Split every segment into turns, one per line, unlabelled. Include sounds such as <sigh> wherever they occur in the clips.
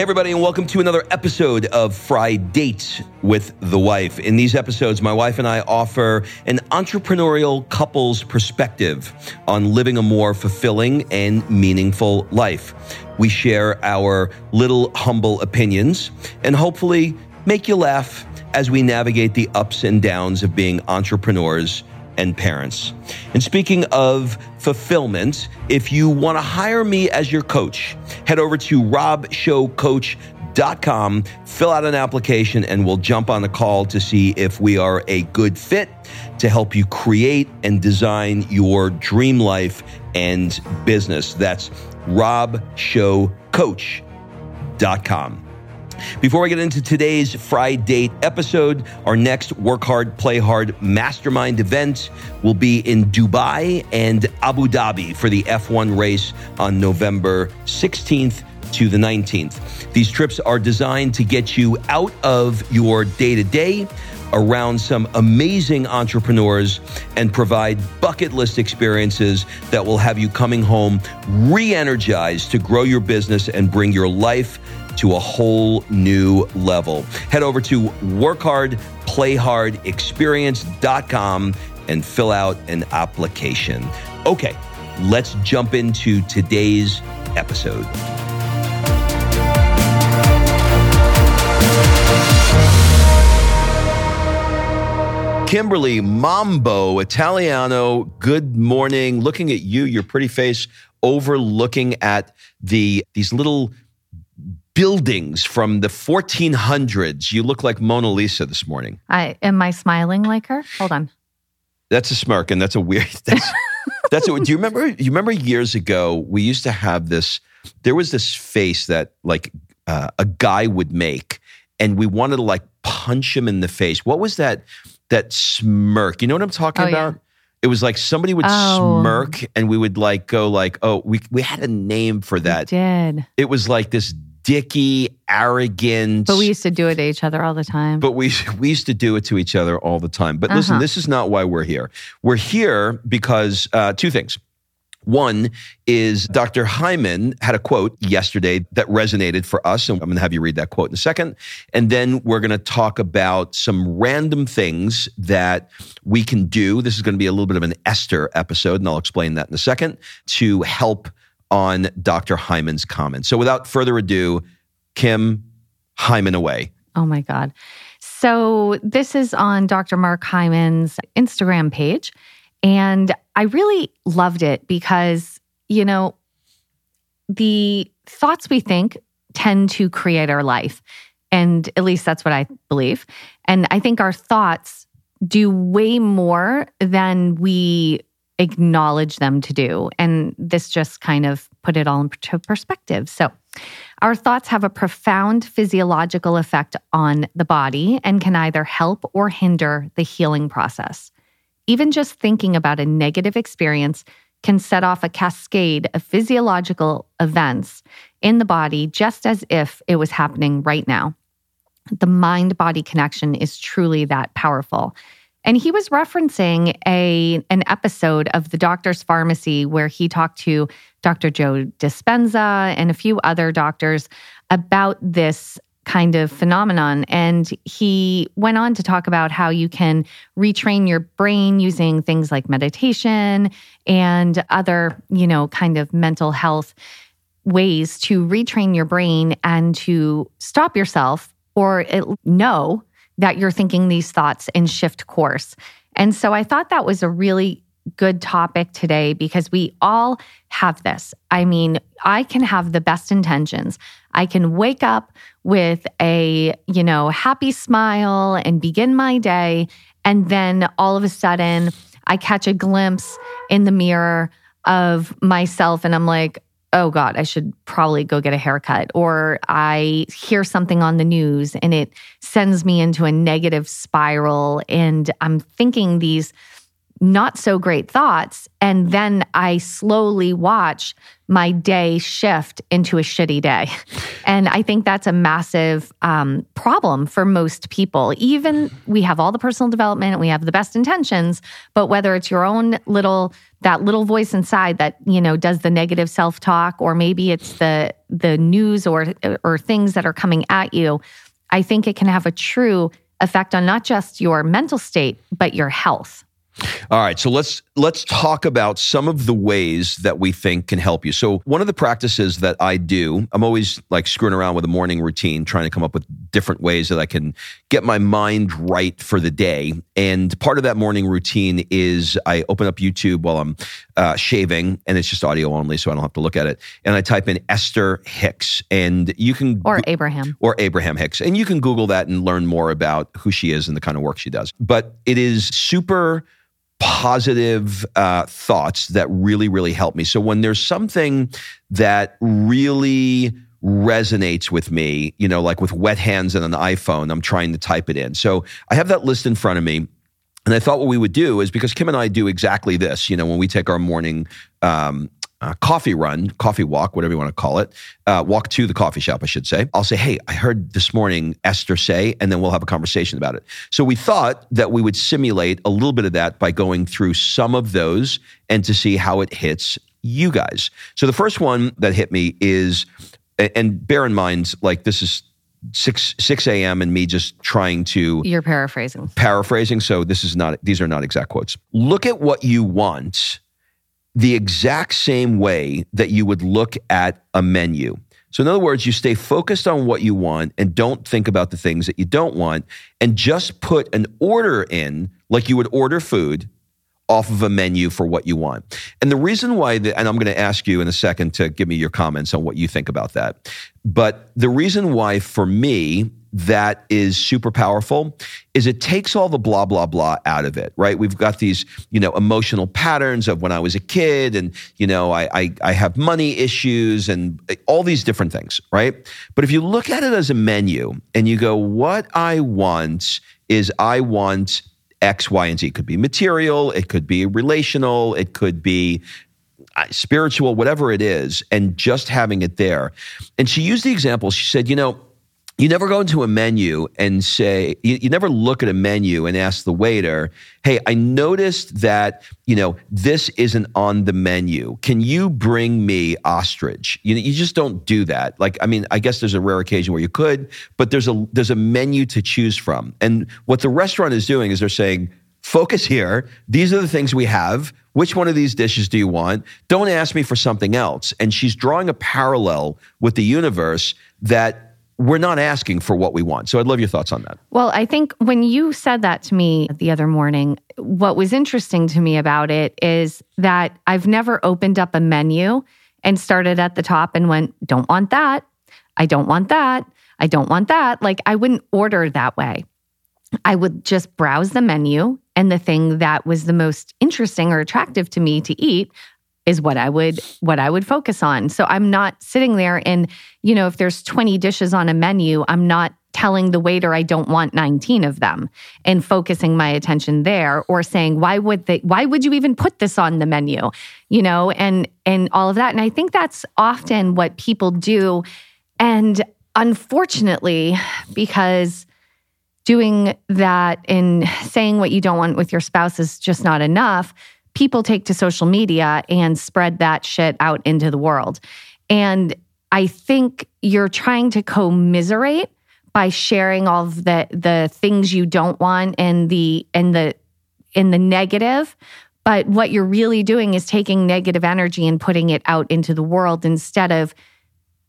Hey, everybody, and welcome to another episode of Fridates with the Wife. In these episodes, my wife and I offer an entrepreneurial couple's perspective on living a more fulfilling and meaningful life. We share our little humble opinions and hopefully make you laugh as we navigate the ups and downs of being entrepreneurs and parents. And speaking of fulfillment, if you want to hire me as your coach, head over to robshowcoach.com, fill out an application, and we'll jump on a call to see if we are a good fit to help you create and design your dream life and business. That's robshowcoach.com. Before we get into today's Friday Date episode, our next Work Hard, Play Hard Mastermind event will be in Dubai and Abu Dhabi for the F1 race on November 16th to the 19th. These trips are designed to get you out of your day to day around some amazing entrepreneurs and provide bucket list experiences that will have you coming home re energized to grow your business and bring your life to a whole new level. Head over to workhardplayhardexperience.com and fill out an application. Okay, let's jump into today's episode. Kimberly Mambo Italiano, good morning. Looking at you, your pretty face, overlooking at the these little buildings from the 1400s. You look like Mona Lisa this morning.
I am I smiling like her? Hold on.
That's a smirk, and that's a weird. <laughs> That's, that's a, do you remember? You remember years ago we used to have this. There was this face that like uh, a guy would make, and we wanted to like punch him in the face. What was that? That smirk. You know what I'm talking
Oh, yeah.
about? It was like somebody would
Oh.
smirk, and we would like go like, "Oh, we we had a name for that."
Did.
It was like this dicky, arrogant.
But we used to do it to each other all the time.
but we <laughs> we used to do it to each other all the time. But listen,
Uh-huh.
this is not why we're here. We're here because uh, two things. One is Dr. Hyman had a quote yesterday that resonated for us, and I'm going to have you read that quote in a second. And then we're going to talk about some random things that we can do. This is going to be a little bit of an Esther episode, and I'll explain that in a second to help on Dr. Hyman's comments. So without further ado, Kim, Hyman away.
oh my God. So this is on Dr. Mark Hyman's Instagram page. And I really loved it because, you know, the thoughts we think tend to create our life. And at least that's what I believe. And I think our thoughts do way more than we acknowledge them to do. And this just kind of put it all into perspective. So, our thoughts have a profound physiological effect on the body and can either help or hinder the healing process. Even just thinking about a negative experience can set off a cascade of physiological events in the body, just as if it was happening right now. The mind body connection is truly that powerful. And he was referencing a an episode of the Doctor's Farmacy where he talked to Dr. Joe Dispenza and a few other doctors about this kind of phenomenon. And he went on to talk about how you can retrain your brain using things like meditation and other, you know, kind of mental health ways to retrain your brain and to stop yourself or know that you're thinking these thoughts and shift course. And so I thought that was a really good topic today because we all have this. I mean, I can have the best intentions. I can wake up with a, you know, happy smile and begin my day and then all of a sudden I catch a glimpse in the mirror of myself and I'm like, oh God, I should probably go get a haircut. Or I hear something on the news and it sends me into a negative spiral. And I'm thinking these not so great thoughts. And then I slowly watch my day shift into a shitty day. <laughs> And I think that's a massive um, problem for most people. Even we have all the personal development, we have the best intentions, but whether it's your own little that little voice inside that you know does the negative self-talk or maybe it's the the news or or things that are coming at you i think it can have a true effect on not just your mental state but your health
all right, so let's let's talk about some of the ways that we think can help you. So one of the practices that I do, I'm always like screwing around with a morning routine, trying to come up with different ways that I can get my mind right for the day. And part of that morning routine is I open up YouTube while I'm uh, shaving, and it's just audio only, so I don't have to look at it. And I type in Esther Hicks, and you can
or Abraham
or Abraham Hicks, and you can Google that and learn more about who she is and the kind of work she does. But it is super positive uh, thoughts that really, really help me. So when there's something that really resonates with me, you know, like with wet hands and an iPhone, I'm trying to type it in. So I have that list in front of me. And I thought what we would do is because Kim and I do exactly this, you know, when we take our morning um, uh, coffee run, coffee walk, whatever you want to call it, uh, walk to the coffee shop, I should say. I'll say, hey, I heard this morning Esther say, and then we'll have a conversation about it. So we thought that we would simulate a little bit of that by going through some of those and to see how it hits you guys. So the first one that hit me is, and bear in mind, like this is 6 6 a.m. and me just trying to
You're paraphrasing.
Paraphrasing. So this is not these are not exact quotes. Look at what you want the exact same way that you would look at a menu. So, in other words, you stay focused on what you want and don't think about the things that you don't want, and just put an order in like you would order food off of a menu for what you want. And the reason why, the, and I'm going to ask you in a second to give me your comments on what you think about that. But the reason why, for me, that is super powerful is it takes all the blah blah blah out of it right we've got these you know emotional patterns of when i was a kid and you know i i, I have money issues and all these different things right but if you look at it as a menu and you go what i want is i want x y and z. It could be material it could be relational it could be uh, spiritual whatever it is and just having it there. And she used the example she said you know you never go into a menu and say you, you, never look at a menu and ask the waiter hey i noticed that you know this isn't on the menu. Can you bring me ostrich? You, you just don't do that. Like i mean i guess there's a rare occasion where you could but there's a there's a menu to choose from. And what the restaurant is doing is they're saying focus here. These are the things we have. Which one of these dishes do you want? Don't ask me for something else. And she's drawing a parallel with the universe that we're not asking for what we want. So I'd love your thoughts on that.
Well, I think when you said that to me the other morning, what was interesting to me about it is that I've never opened up a menu and started at the top and went, don't want that. I don't want that. I don't want that. Like I wouldn't order that way. I would just browse the menu and the thing that was the most interesting or attractive to me to eat is what I would what I would focus on. So I'm not sitting there and you know if there's 20 dishes on a menu, I'm not telling the waiter I don't want 19 of them and focusing my attention there or saying why would they why would you even put this on the menu? You know, and and all of that and I think that's often what people do and unfortunately because doing that and saying what you don't want with your spouse is just not enough people take to social media and spread that shit out into the world. And I think you're trying to commiserate by sharing all of the the things you don't want and the and the in the negative but what you're really doing is taking negative energy and putting it out into the world instead of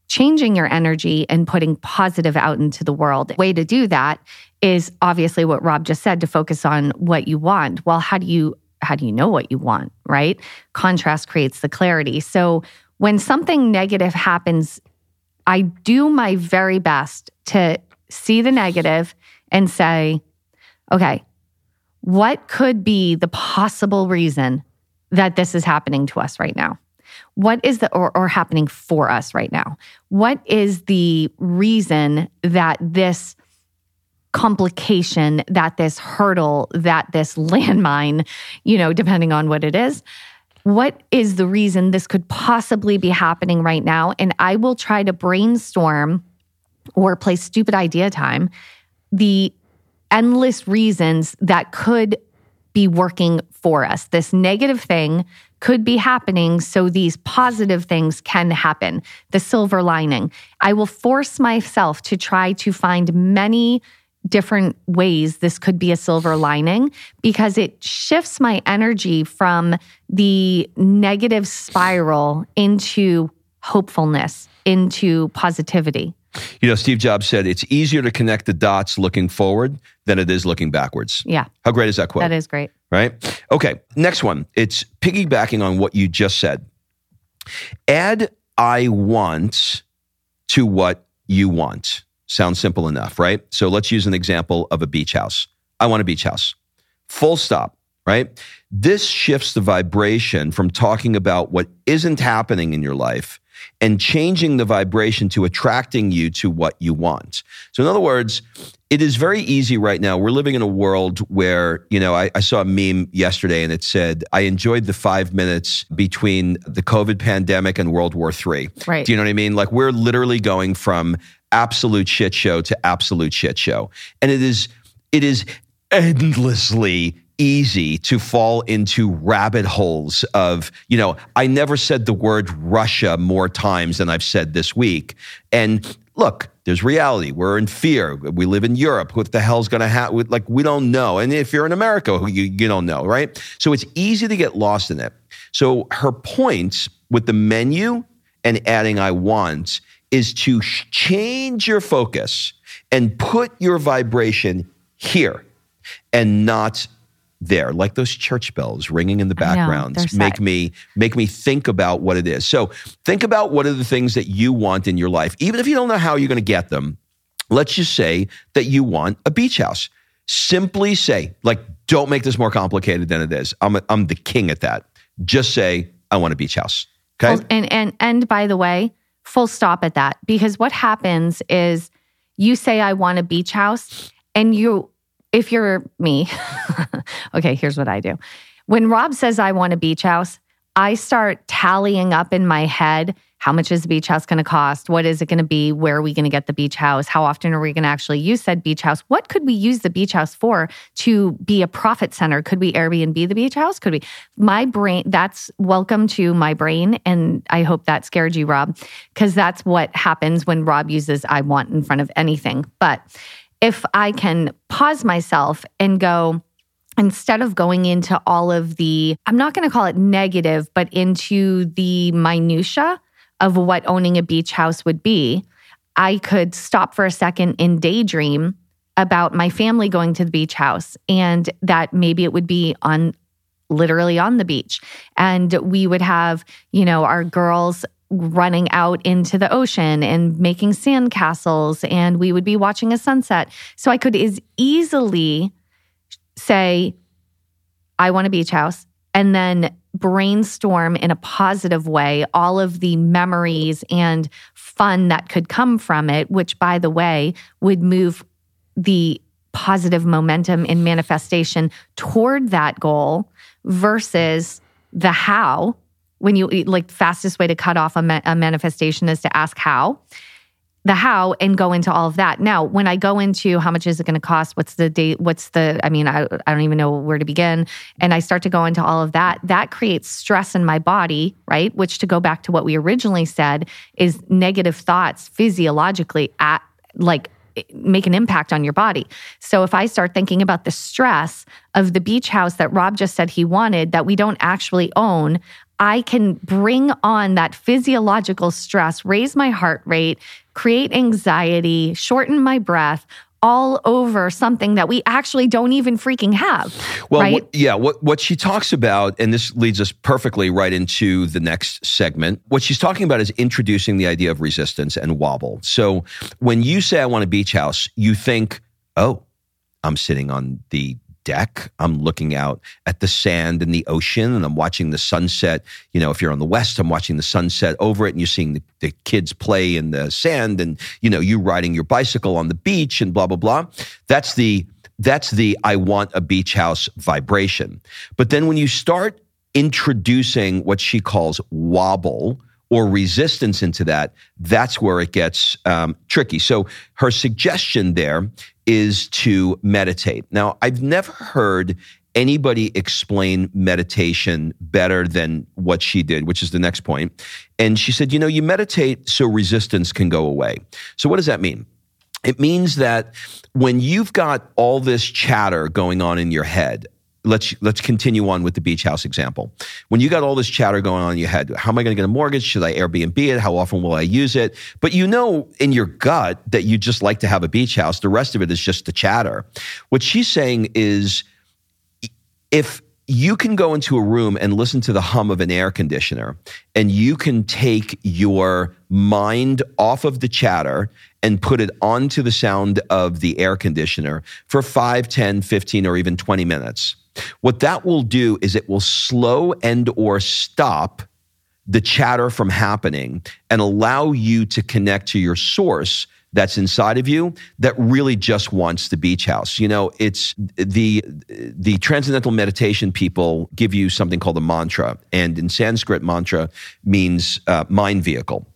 changing your energy and putting positive out into the world. The way to do that is obviously what Rob just said to focus on what you want. Well, how do you how do you know what you want, right? Contrast creates the clarity. So when something negative happens, I do my very best to see the negative and say, okay, what could be the possible reason that this is happening to us right now? What is the, or, or happening for us right now? What is the reason that this complication, that this hurdle, that this landmine, you know, depending on what it is, what is the reason this could possibly be happening right now? And I will try to brainstorm or play stupid idea time the endless reasons that could be working for us. This negative thing could be happening so these positive things can happen. The silver lining. I will force myself to try to find many different ways this could be a silver lining because it shifts my energy from the negative spiral into hopefulness, into positivity.
You know, Steve Jobs said it's easier to connect the dots looking forward than it is looking backwards.
Yeah.
How great is that quote?
That is great.
Right? Okay. Next one. It's piggybacking on what you just said. Add I want to what you want. Sounds simple enough, right? So let's use an example of a beach house. I want a beach house. Full stop, right? This shifts the vibration from talking about what isn't happening in your life and changing the vibration to attracting you to what you want. So, in other words, it is very easy right now. We're living in a world where, you know, I, I, saw a meme yesterday and it said, I enjoyed the five minutes between the COVID pandemic and World War III.
Right.
Do you know what I mean? Like, we're literally going from absolute shit show to absolute shit show. And it is, it is endlessly easy to fall into rabbit holes of, you know, I never said the word Russia more times than I've said this week. And look, there's reality. We're in fear. We live in Europe. What the hell's going to happen? Like, we don't know. And if you're in America, you, you don't know, right? So it's easy to get lost in it. So her point with the menu and adding I want is to change your focus and put your vibration here and not there like those church bells ringing in the background know, make me make me think about what it is. So think about what are the things that you want in your life. Even if you don't know how you're going to get them let's just say that you want a beach house. Simply say like don't make this more complicated than it is. I'm, a, I'm the king at that. Just say i want a beach house. Okay?
And and and by the way full stop at that. Because what happens is you say I want a beach house and you if you're me <laughs> okay here's what I do when Rob says I want a beach house I start tallying up in my head how much is the beach house going to cost? What is it going to be? Where are we going to get the beach house? How often are we going to actually use said beach house? What could we use the beach house for to be a profit center? Could we Airbnb the beach house? Could we? My brain, that's welcome to my brain. And I hope that scared you, Rob, because that's what happens when Rob uses I want in front of anything. But if I can pause myself and go, instead of going into all of the, I'm not going to call it negative, but into the minutia of what owning a beach house would be, I could stop for a second and daydream about my family going to the beach house and that maybe it would be on literally on the beach. And we would have, you know, our girls running out into the ocean and making sandcastles and we would be watching a sunset. So I could as easily say, I want a beach house and then brainstorm in a positive way all of the memories and fun that could come from it, which, by the way, would move the positive momentum in manifestation toward that goal versus the how. When you like, fastest way to cut off a, ma- a manifestation is to ask how the how and go into all of that. Now, when I go into how much is it going to cost, what's the date, what's the, I mean, I, I don't even know where to begin. And I start to go into all of that, that creates stress in my body, right? Which to go back to what we originally said is negative thoughts physiologically at like make an impact on your body. So if I start thinking about the stress of the beach house that Rob just said he wanted that we don't actually own, I can bring on that physiological stress, raise my heart rate, create anxiety, shorten my breath, all over something that we actually don't even freaking have.
Well,
right?
what, yeah, what what she talks about, and this leads us perfectly right into the next segment. What she's talking about is introducing the idea of resistance and wobble. So when you say I want a beach house, you think, oh, I'm sitting on the deck. I'm looking out at the sand and the ocean and I'm watching the sunset. You know, if you're on the west, I'm watching the sunset over it and you're seeing the, the, kids play in the sand and, you know, you riding your bicycle on the beach and blah, blah, blah. That's the, that's the I want a beach house vibration. But then when you start introducing what she calls wobble or resistance into that, that's where it gets um, tricky. So her suggestion there is to meditate. Now, I've never heard anybody explain meditation better than what she did, which is the next point. And she said, you know, you meditate so resistance can go away. So what does that mean? It means that when you've got all this chatter going on in your head, let's let's continue on with the beach house example. When you got all this chatter going on in your head, how am I going to get a mortgage? Should I Airbnb it? How often will I use it? But you know in your gut that you just like to have a beach house. The rest of it is just the chatter. What she's saying is if you can go into a room and listen to the hum of an air conditioner and you can take your mind off of the chatter and put it onto the sound of the air conditioner for 5 10 15 or even 20 minutes what that will do is it will slow and or stop the chatter from happening and allow you to connect to your source that's inside of you that really just wants the beach house. You know, it's the the transcendental meditation people give you something called a mantra, and in Sanskrit, mantra means uh, mind vehicle.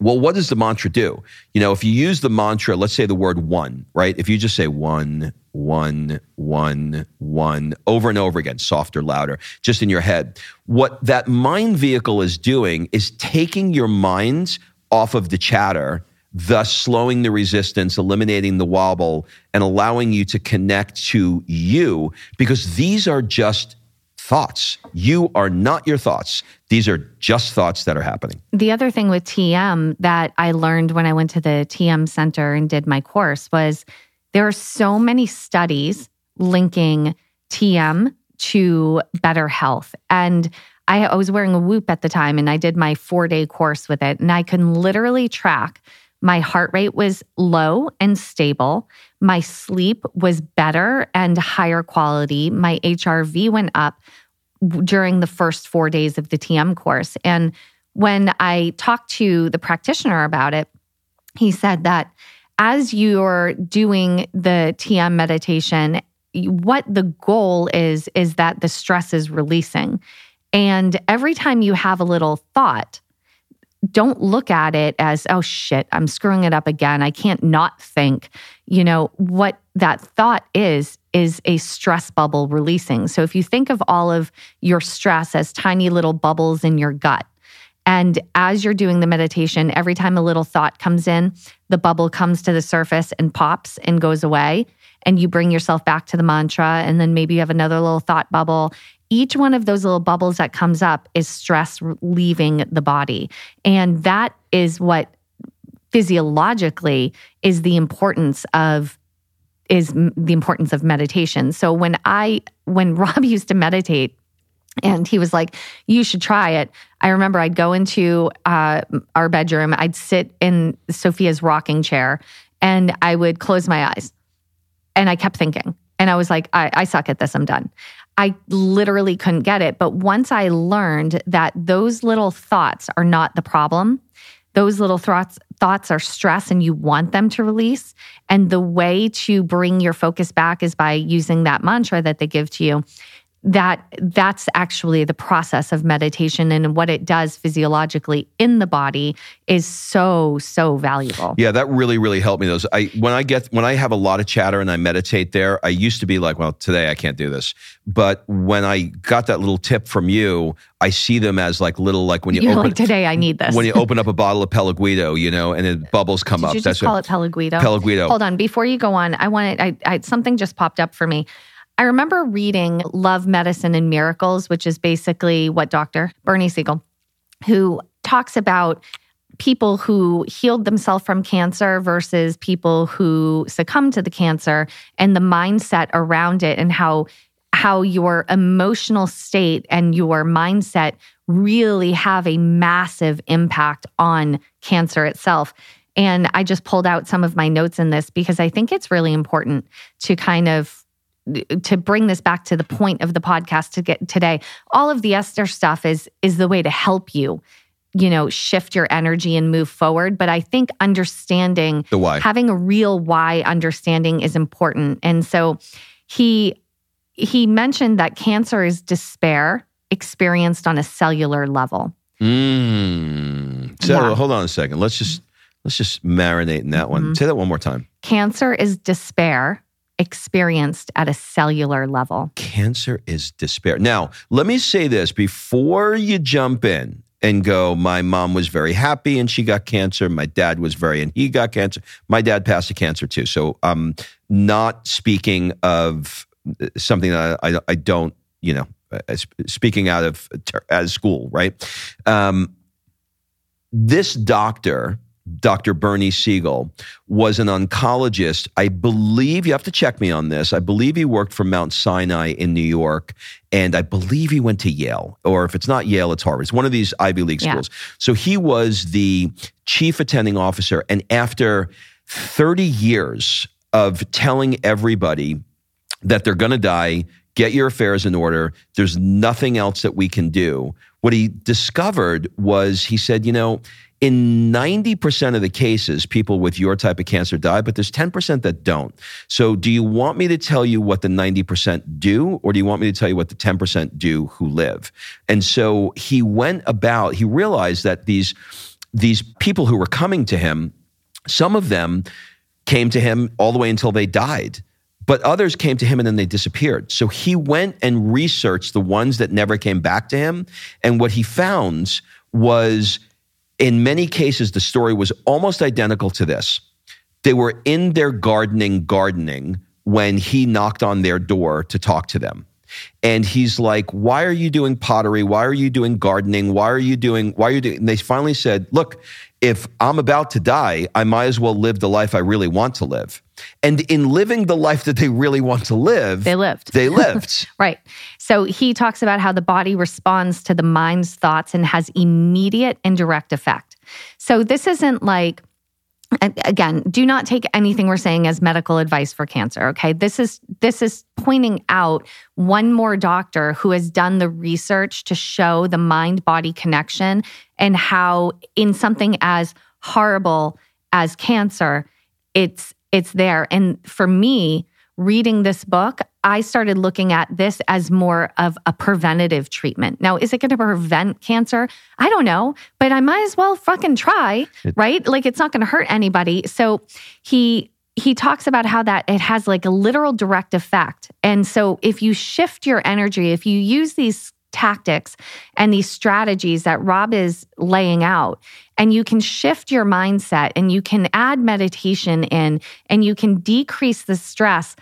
Well, what does the mantra do? You know, if you use the mantra, let's say the word one, right? If you just say one, one, one, one over and over again, softer, louder, just in your head, what that mind vehicle is doing is taking your minds off of the chatter, thus slowing the resistance, eliminating the wobble, and allowing you to connect to you because these are just thoughts. You are not your thoughts. These are just thoughts that are happening.
The other thing with TM that I learned when I went to the TM Center and did my course was there are so many studies linking TM to better health. And I, was wearing a Whoop at the time and I did my four day course with it. And I can literally track my heart rate was low and stable. My sleep was better and higher quality. My HRV went up during the first four days of the TM course. And when I talked to the practitioner about it, he said that as you're doing the TM meditation, what the goal is, is that the stress is releasing. And every time you have a little thought, don't look at it as, oh shit, I'm screwing it up again. I can't not think. You know, what that thought is, is a stress bubble releasing. So if you think of all of your stress as tiny little bubbles in your gut, and as you're doing the meditation, every time a little thought comes in, the bubble comes to the surface and pops and goes away. And you bring yourself back to the mantra. And then maybe you have another little thought bubble each one of those little bubbles that comes up is stress leaving the body. And that is what physiologically is the importance of is the importance of meditation. So when I when <laughs> Rob used to meditate and he was like, "You should try it." I remember I'd go into uh, our bedroom, I'd sit in Sophia's rocking chair, and I would close my eyes, and I kept thinking, and I was like, I, I suck at this. I'm done. I literally couldn't get it. But once I learned that those little thoughts are not the problem, those little thoughts thoughts are stress and you want them to release and the way to bring your focus back is by using that mantra that they give to you that that's actually the process of meditation and what it does physiologically in the body is so so valuable.
Yeah, that really really helped me those. I when I get when I have a lot of chatter and I meditate there, I used to be like, well, today I can't do this. But when I got that little tip from you, I see them as like little like when you
You're
open
like today I need this.
when you open up a <laughs> bottle of Pellegrino, you know, and then bubbles come
Did
up.
You just
That's
call
what,
it Pellegrino.
Pellegrino.
Hold on, before you go on, I wanted I, I something just popped up for me. I remember reading Love, Medicine, and Miracles, which is basically what Dr. Bernie Siegel, who talks about people who healed themselves from cancer versus people who succumbed to the cancer and the mindset around it and how how your emotional state and your mindset really have a massive impact on cancer itself. And I just pulled out some of my notes in this because I think it's really important to kind of to bring this back to the point of the podcast to get today all of the esther stuff is is the way to help you you know shift your energy and move forward but i think understanding
the why.
having a real why understanding is important and so he he mentioned that cancer is despair experienced on a cellular level.
Mm. So
Yeah.
hold on a second. Let's just let's just marinate in that one.
Mhm.
Say that one more time.
Cancer is despair experienced at a cellular level.
Cancer is despair. Now, let me say this before you jump in and go, my mom was very happy and she got cancer. My dad was very, and he got cancer. My dad passed a cancer too. So I'm not speaking of uh, something that I, I, I don't, you know, uh, speaking out of as school, right? Um, this doctor, Dr. Bernie Siegel, was an oncologist. I believe, you have to check me on this. I believe he worked for Mount Sinai in New York, and I believe he went to Yale, or if it's not Yale, it's Harvard. It's one of these Ivy League
Yeah.
schools. So he was the chief attending officer. And after 30 years of telling everybody that they're going to die, get your affairs in order, there's nothing else that we can do. What he discovered was he said, you know, in 90% of the cases, people with your type of cancer die, but there's 10% that don't. So, do you want me to tell you what the 90% do, or do you want me to tell you what the 10% do who live? And so he went about, he realized that these, these people who were coming to him, some of them came to him all the way until they died. But others came to him and then they disappeared. So he went and researched the ones that never came back to him. And what he found was, in many cases, the story was almost identical to this. They were in their gardening, gardening when he knocked on their door to talk to them. And he's like, Why are you doing pottery? Why are you doing gardening? Why are you doing, why are you doing? And they finally said, Look, if I'm about to die, I might as well live the life I really want to live. And in living the life that they really want to live,
They lived.
They lived. <laughs>
Right. So he talks about how the body responds to the mind's thoughts and has immediate and direct effect. So this isn't like, again, do not take anything we're saying as medical advice for cancer. Okay. This is this is pointing out one more doctor who has done the research to show the mind-body connection and how in something as horrible as cancer, it's it's there. And for me, reading this book, I started looking at this as more of a preventative treatment. Now, is it going to prevent cancer? I don't know, but I might as well fucking try, right? Like it's not going to hurt anybody. So he he talks about how that it has like a literal direct effect. And so if you shift your energy, if you use these tactics and these strategies that Rob is laying out, and you can shift your mindset and you can add meditation in and you can decrease the stress,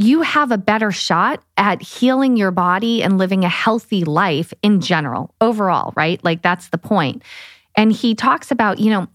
you have a better shot at healing your body and living a healthy life in general, overall, right? Like that's the point. And he talks about, you know,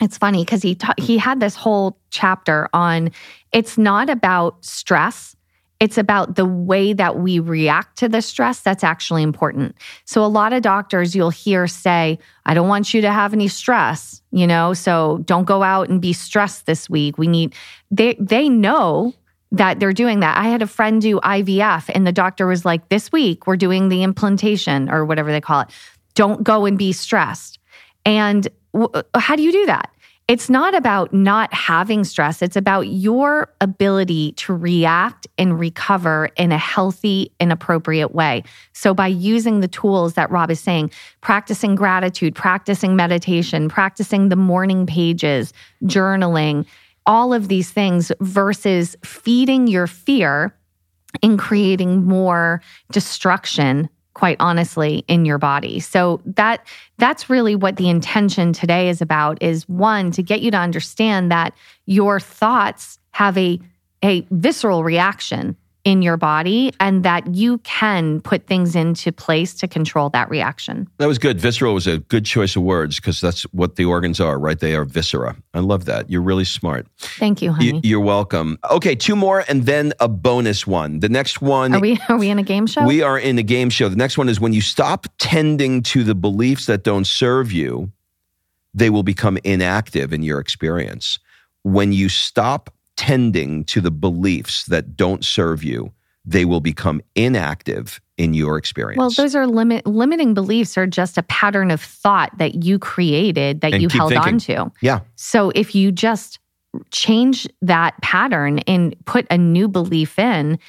it's funny because he ta- he had this whole chapter on it's not about stress it's about the way that we react to the stress that's actually important so a lot of doctors you'll hear say i don't want you to have any stress you know so don't go out and be stressed this week we need they they know that they're doing that i had a friend do ivf and the doctor was like this week we're doing the implantation or whatever they call it don't go and be stressed and w- uh, how do you do that? It's not about not having stress. It's about your ability to react and recover in a healthy and appropriate way. So, by using the tools that Rob is saying, practicing gratitude, practicing meditation, practicing the morning pages, journaling, all of these things versus feeding your fear and creating more destruction quite honestly in your body. So that that's really what the intention today is about is one to get you to understand that your thoughts have a a visceral reaction in your body and that you can put things into place to control that reaction
That was good. Visceral was a good choice of words because that's what the organs are, right? They are viscera. I love that. You're really smart.
thank you honey
Y- You're welcome. Okay, two more and then a bonus one. The next one
are we are we in a game show
We are in a game show. The next one is when you stop tending to the beliefs that don't serve you, they will become inactive in your experience. When you stop tending to the beliefs that don't serve you, they will become inactive in your experience.
well, those are limit limiting beliefs are just a pattern of thought that you created that
And
you held
thinking.
on to.
yeah.
So if you just change that pattern and put a new belief in,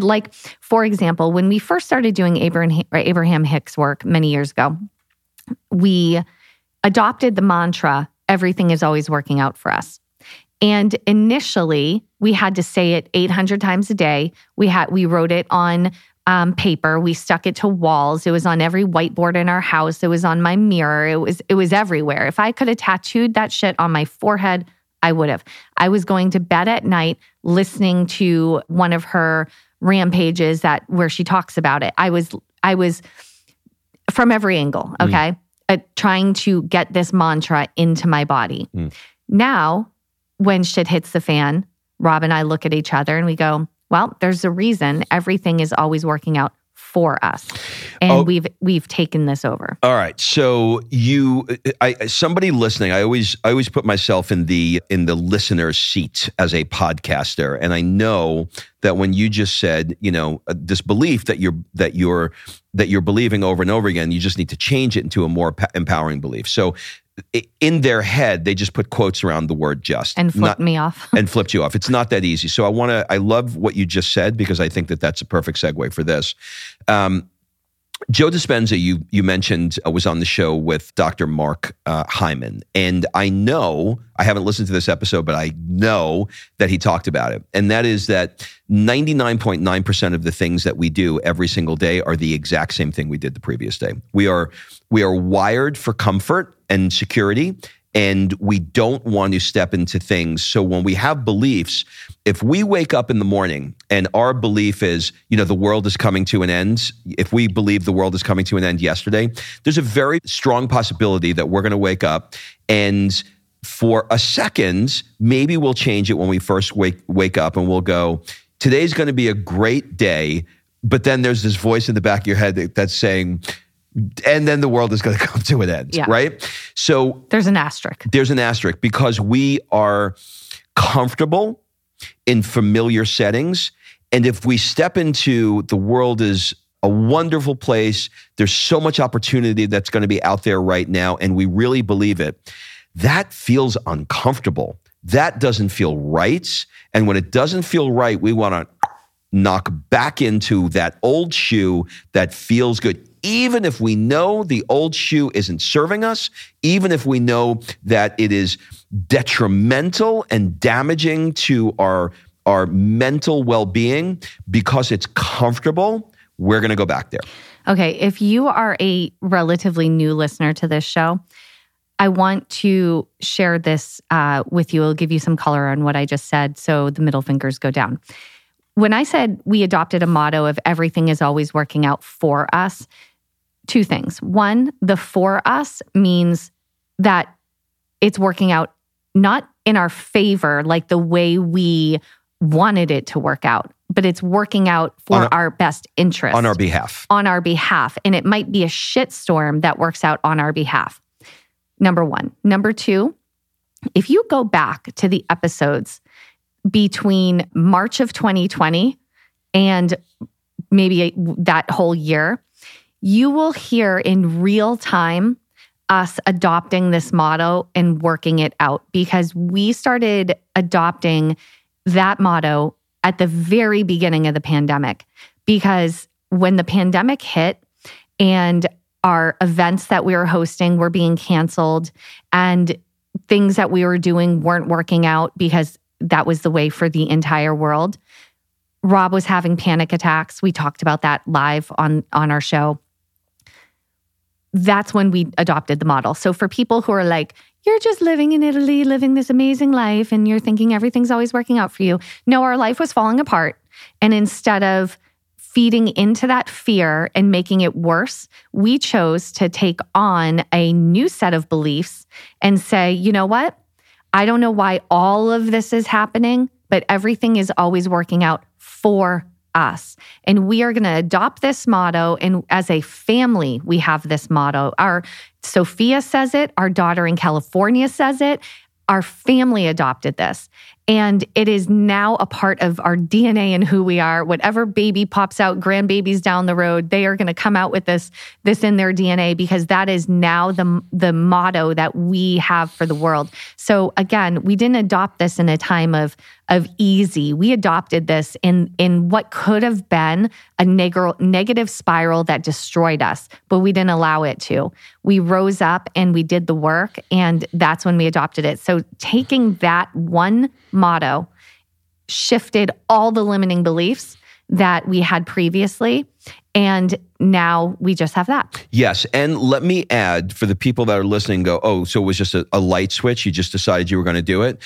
like, for example, when we first started doing Abraham, Abraham Hicks work many years ago, we adopted the mantra everything is always working out for us. And initially, we had to say it 800 times a day. We had we wrote it on um, paper. We stuck it to walls. It was on every whiteboard in our house. It was on my mirror. It was it was everywhere. If I could have tattooed that shit on my forehead, I would have. I was going to bed at night listening to one of her rampages that where she talks about it. I was I was from every angle. Okay. Mm uh, trying to get this mantra into my body. Mm. Now, when shit hits the fan, Rob and I look at each other and we go, well, there's a reason. Everything is always working out for us. And oh, we've we've taken this over.
All right. So you i somebody listening i always i always put myself in the in the listener's seat as a podcaster. And i know that when you just said you know uh, this belief that you're that you're that you're believing over and over again you just need to change it into a more empowering belief. So in their head, they just put quotes around the word just
and flipped not, me off <laughs>
and flipped you off. It's not that easy. So I want to, I love what you just said because I think that that's a perfect segue for this. Um, Joe Dispenza, you you mentioned uh, was on the show with Dr. Mark uh, Hyman, and I know I haven't listened to this episode, but I know that he talked about it, and that is that ninety nine point nine percent of the things that we do every single day are the exact same thing we did the previous day. We are we are wired for comfort and security, and we don't want to step into things. So when we have beliefs, if we wake up in the morning and our belief is, you know, the world is coming to an end, if we believe the world is coming to an end yesterday, there's a very strong possibility that we're going to wake up and for a second, maybe we'll change it when we first wake wake up and we'll go, today's going to be a great day. But then there's this voice in the back of your head that's saying, and then the world is going <laughs> to come to an end, yeah. right? So
there's an asterisk.
There's an asterisk because we are comfortable in familiar settings. And if we step into the world is a wonderful place, there's so much opportunity that's going to be out there right now, and we really believe it, that feels uncomfortable. That doesn't feel right. And when it doesn't feel right, we want to knock back into that old shoe that feels good even if we know the old shoe isn't serving us, even if we know that it is detrimental and damaging to our, our mental well being because it's comfortable, we're going to go back there.
Okay. If you are a relatively new listener to this show, I want to share this uh, with you. I'll give you some color on what I just said so the middle fingers go down. When I said we adopted a motto of everything is always working out for us, two things. One, the for us means that it's working out not in our favor, like the way we wanted it to work out, but it's working out for our, our, best interest.
On our behalf.
On our behalf. And it might be a shitstorm that works out on our behalf. Number one. Number two, if you go back to the episodes between March of 2020 and maybe that whole year, you will hear in real time us adopting this motto and working it out because we started adopting that motto at the very beginning of the pandemic. Because when the pandemic hit and our events that we were hosting were being canceled and things that we were doing weren't working out because that was the way for the entire world. Rob was having panic attacks. We talked about that live on on our show that's when we adopted the model. So for people who are like, you're just living in Italy, living this amazing life, and you're thinking everything's always working out for you. No, our life was falling apart. And instead of feeding into that fear and making it worse, we chose to take on a new set of beliefs and say, you know what? I don't know why all of this is happening, but everything is always working out for us. And we are going to adopt this motto. And as a family, we have this motto. Our Sophia says it, our daughter in California says it. Our family adopted this. And it is now a part of our DNA and who we are. Whatever baby pops out, grandbabies down the road, they are going to come out with this, this in their DNA because that is now the, the motto that we have for the world. So again, we didn't adopt this in a time of, of easy. We adopted this in, in what could have been a neg- negative spiral that destroyed us, but we didn't allow it to. We rose up and we did the work, and that's when we adopted it. So taking that one motto shifted all the limiting beliefs that we had previously. And now we just have that.
Yes. And let me add for the people that are listening, go, oh, so it was just a, a light switch. You just decided you were going to do it.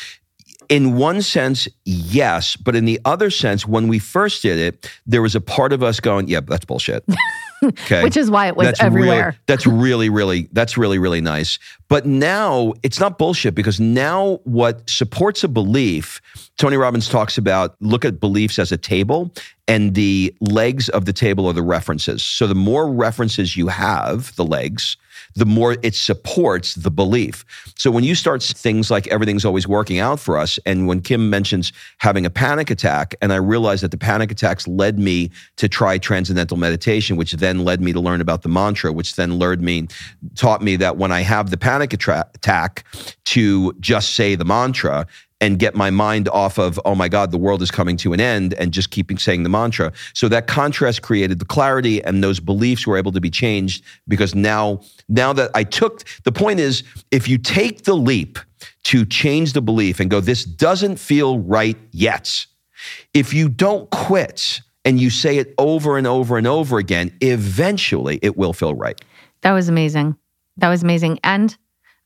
In one sense, yes. But in the other sense, when we first did it, there was a part of us going, yeah, that's bullshit. <laughs>
Okay. Which is why it was
that's
everywhere.
Really, <laughs> that's really, really, that's really, really nice. But now it's not bullshit because now what supports a belief, Tony Robbins talks about look at beliefs as a table and the legs of the table are the references. So the more references you have, the legs, the more it supports the belief. So when you start things like everything's always working out for us, and when Kim mentions having a panic attack, and I realized that the panic attacks led me to try transcendental meditation, which then led me to learn about the mantra, which then lured me, taught me that when I have the panic attack, to just say the mantra and get my mind off of, oh my God, the world is coming to an end, and just keeping saying the mantra. So that contrast created the clarity, and those beliefs were able to be changed because now, now that I took the point is, if you take the leap to change the belief and go, this doesn't feel right yet, if you don't quit and you say it over and over and over again, eventually it will feel right.
That was amazing. That was amazing. And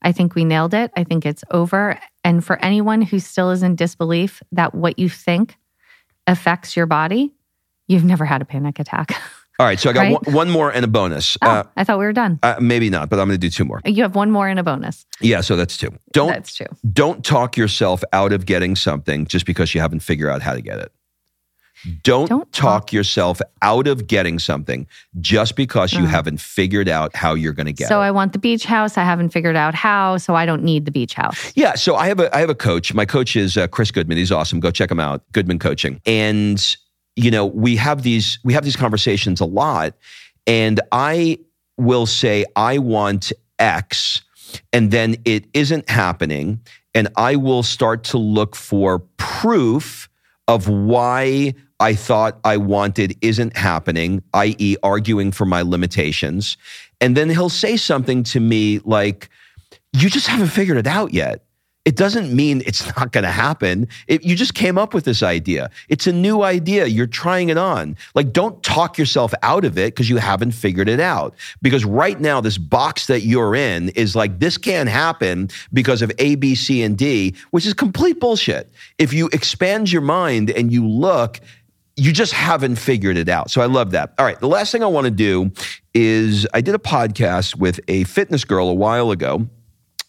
I think we nailed it. I think it's over. And for anyone who still is in disbelief that what you think affects your body, you've never had a panic attack. <laughs>
All right, so I got right? one, one, more and a bonus.
Oh, uh, I thought we were done.
Uh, maybe not, but I'm going to do two more.
You have one more and a bonus.
Yeah, so that's two. Don't
that's two.
Don't talk yourself out of getting something just because you haven't figured out how to get it. Don't, Don't talk, talk, yourself out of getting something just because you uh-huh. haven't figured out how you're going to get
so
it.
So I want the beach house. I haven't figured out how, so I don't need the beach house.
Yeah. So I have a I have a coach. My coach is uh, Chris Goodman. He's awesome. Go check him out. Goodman Coaching. And you know we have these we have these conversations a lot, and I will say I want X, and then it isn't happening, and I will start to look for proof of why I thought I wanted isn't happening, i.e., arguing for my limitations. And then he'll say something to me like, You just haven't figured it out yet. It doesn't mean it's not going to happen. It, you just came up with this idea. It's a new idea. You're trying it on. Like, don't talk yourself out of it because you haven't figured it out. Because right now, this box that you're in is like, this can't happen because of A, B, C, and D, which is complete bullshit. If you expand your mind and you look, you just haven't figured it out. So I love that. All right. The last thing I want to do is I did a podcast with a fitness girl a while ago.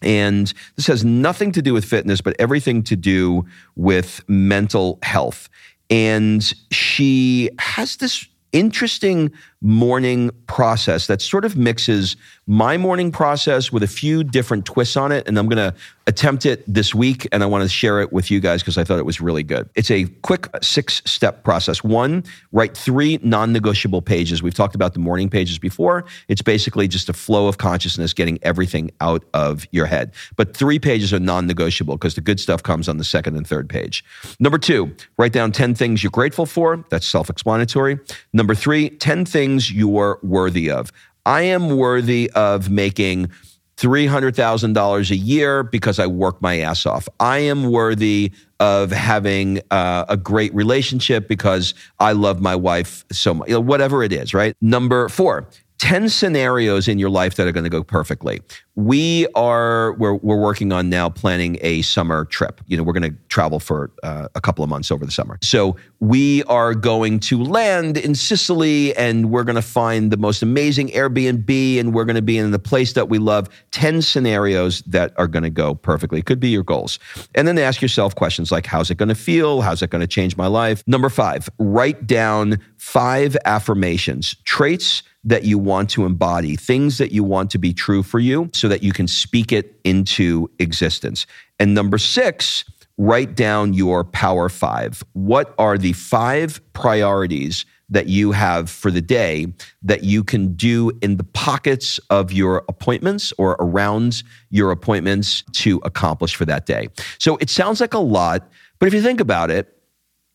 And this has nothing to do with fitness, but everything to do with mental health. And she has this interesting morning process that sort of mixes my morning process with a few different twists on it. And I'm going to attempt it this week and I want to share it with you guys because I thought it was really good. It's a quick six step process. One, write three non negotiable pages. We've talked about the morning pages before. It's basically just a flow of consciousness, getting everything out of your head. But three pages are non negotiable because the good stuff comes on the second and third page. Number two, write down 10 things you're grateful for. That's self explanatory. Number three, 10 things things you're worthy of. I am worthy of making $300,000 a year because I work my ass off. I am worthy of having uh, a great relationship because I love my wife so much, you know, whatever it is, right? Number four, 10 scenarios in your life that are going to go perfectly. We are, we're, we're working on now planning a summer trip. You know, we're going to travel for uh, a couple of months over the summer. So we are going to land in Sicily and we're going to find the most amazing Airbnb and we're going to be in the place that we love. 10 scenarios that are going to go perfectly. It could be your goals. And then ask yourself questions like, how's it going to feel? How's it going to change my life? Number five, write down five affirmations, traits that you want to embody, things that you want to be true for you so that you can speak it into existence. And number six, write down your power five. What are the five priorities that you have for the day that you can do in the pockets of your appointments or around your appointments to accomplish for that day? So it sounds like a lot, but if you think about it,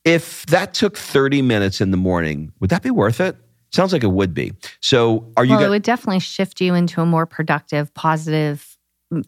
if that took 30 minutes in the morning, would that be worth it? Sounds like it would be. So, are you?
Well, it would definitely shift you into a more productive, positive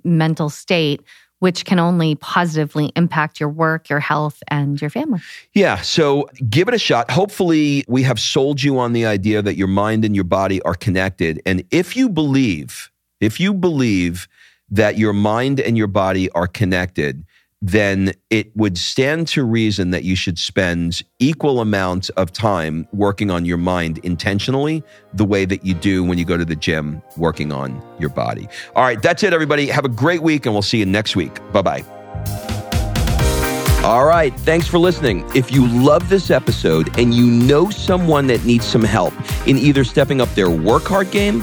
mental state which can only positively impact your work, your health, and your family.
Yeah. So give it a shot. Hopefully, we have sold you on the idea that your mind and your body are connected. And if you believe, if you believe that your mind and your body are connected, then it would stand to reason that you should spend equal amounts of time working on your mind intentionally the way that you do when you go to the gym working on your body. All right, that's it, everybody. Have a great week, and we'll see you next week. Bye bye. All right, thanks for listening. If you love this episode and you know someone that needs some help in either stepping up their work hard game